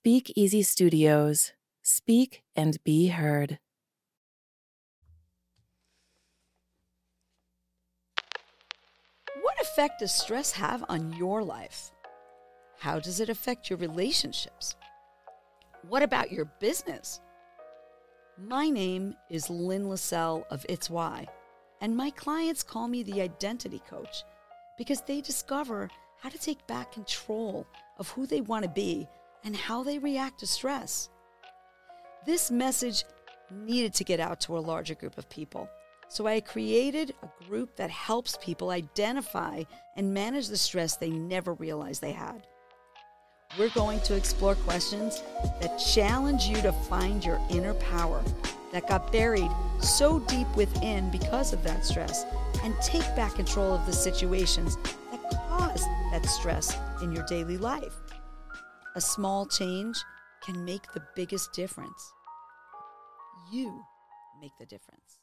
Speak Easy Studios. Speak and be heard. What effect does stress have on your life? How does it affect your relationships? What about your business? My name is Lynn Lassell of Itz Why, and my clients call me the identity coach because they discover how to take back control of who they want to be and how they react to stress. This message needed to get out to a larger group of people. So I created a group that helps people identify and manage the stress they never realized they had. We're going to explore questions that challenge you to find your inner power that got buried so deep within because of that stress and take back control of the situations that cause that stress in your daily life. A small change can make the biggest difference. You make the difference.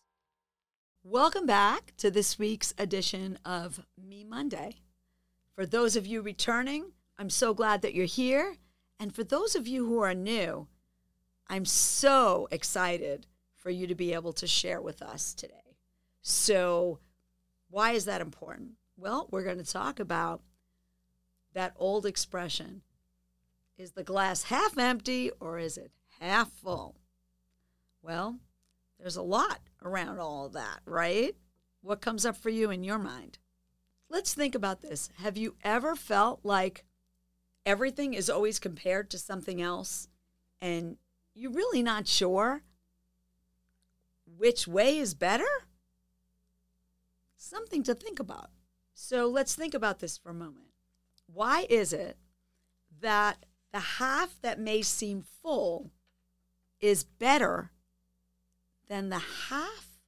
Welcome back to this week's edition of Me Monday. For those of you returning, I'm so glad that you're here. And for those of you who are new, I'm so excited for you to be able to share with us today. So, why is that important? Well, we're going to talk about that old expression is the glass half empty or is it half full? Well, there's a lot around all that, right? What comes up for you in your mind? Let's think about this. Have you ever felt like everything is always compared to something else and you're really not sure which way is better? Something to think about. So let's think about this for a moment. Why is it that the half that may seem full is better than the half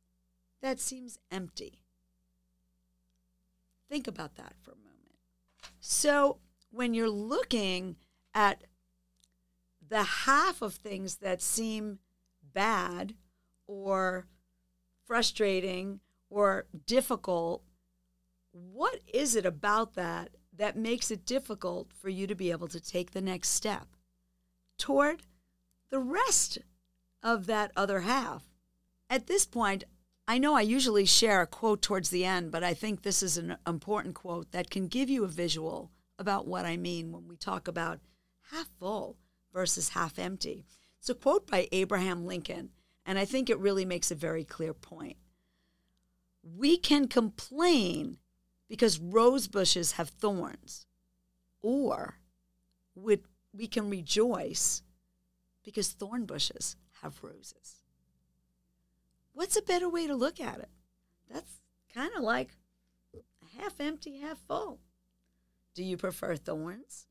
that seems empty? Think about that for a moment. So, when you're looking at the half of things that seem bad or frustrating or difficult, what is it about that that makes it difficult for you to be able to take the next step toward the rest of that other half? At this point, I know I usually share a quote towards the end, but I think this is an important quote that can give you a visual about what I mean when we talk about half full versus half empty. It's a quote by Abraham Lincoln, and I think it really makes a very clear point. We can complain because rose bushes have thorns, or we can rejoice because thorn bushes have roses. What's a better way to look at it? That's kind of like half empty, half full. Do you prefer thorns?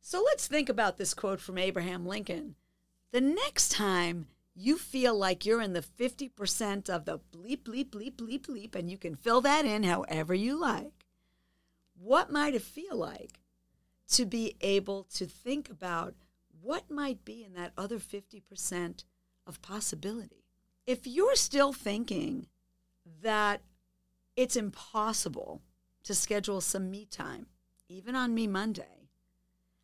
So let's think about this quote from Abraham Lincoln. The next time you feel like you're in the 50% of the bleep, bleep, bleep, bleep, bleep, and you can fill that in however you like, what might it feel like to be able to think about what might be in that other 50% of possibility? If you're still thinking that it's impossible to schedule some me time, even on Me Monday,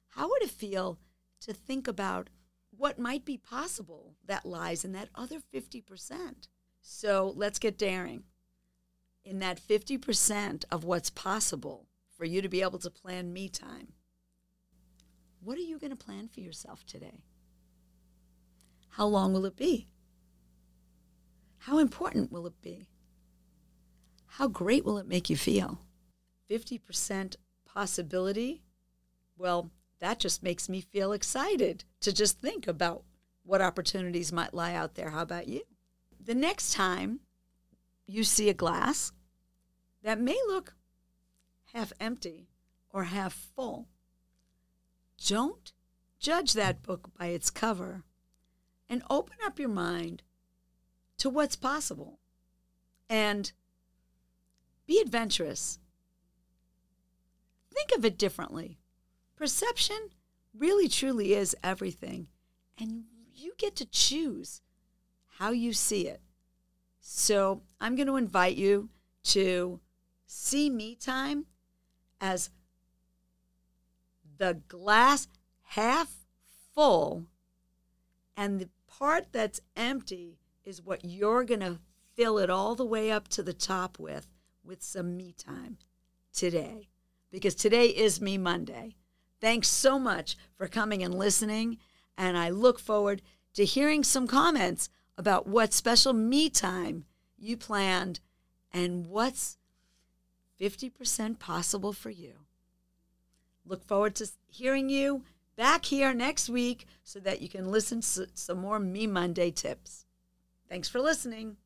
how would it feel to think about what might be possible that lies in that other 50%? So let's get daring. In that 50% of what's possible for you to be able to plan me time, what are you going to plan for yourself today? How long will it be? How important will it be? How great will it make you feel? 50% possibility, well, that just makes me feel excited to just think about what opportunities might lie out there. How about you? The next time you see a glass that may look half empty or half full, don't judge that book by its cover and open up your mind to what's possible and be adventurous think of it differently. Perception really truly is everything, and you get to choose how you see it. So I'm going to invite you to see me time as the glass half full, and the part that's empty is what you're going to fill it all the way up to the top with, with some me time today. Because today is Me Monday. Thanks so much for coming and listening. And I look forward to hearing some comments about what special me time you planned and what's 50% possible for you. Look forward to hearing you back here next week so that you can listen to some more Me Monday tips. Thanks for listening.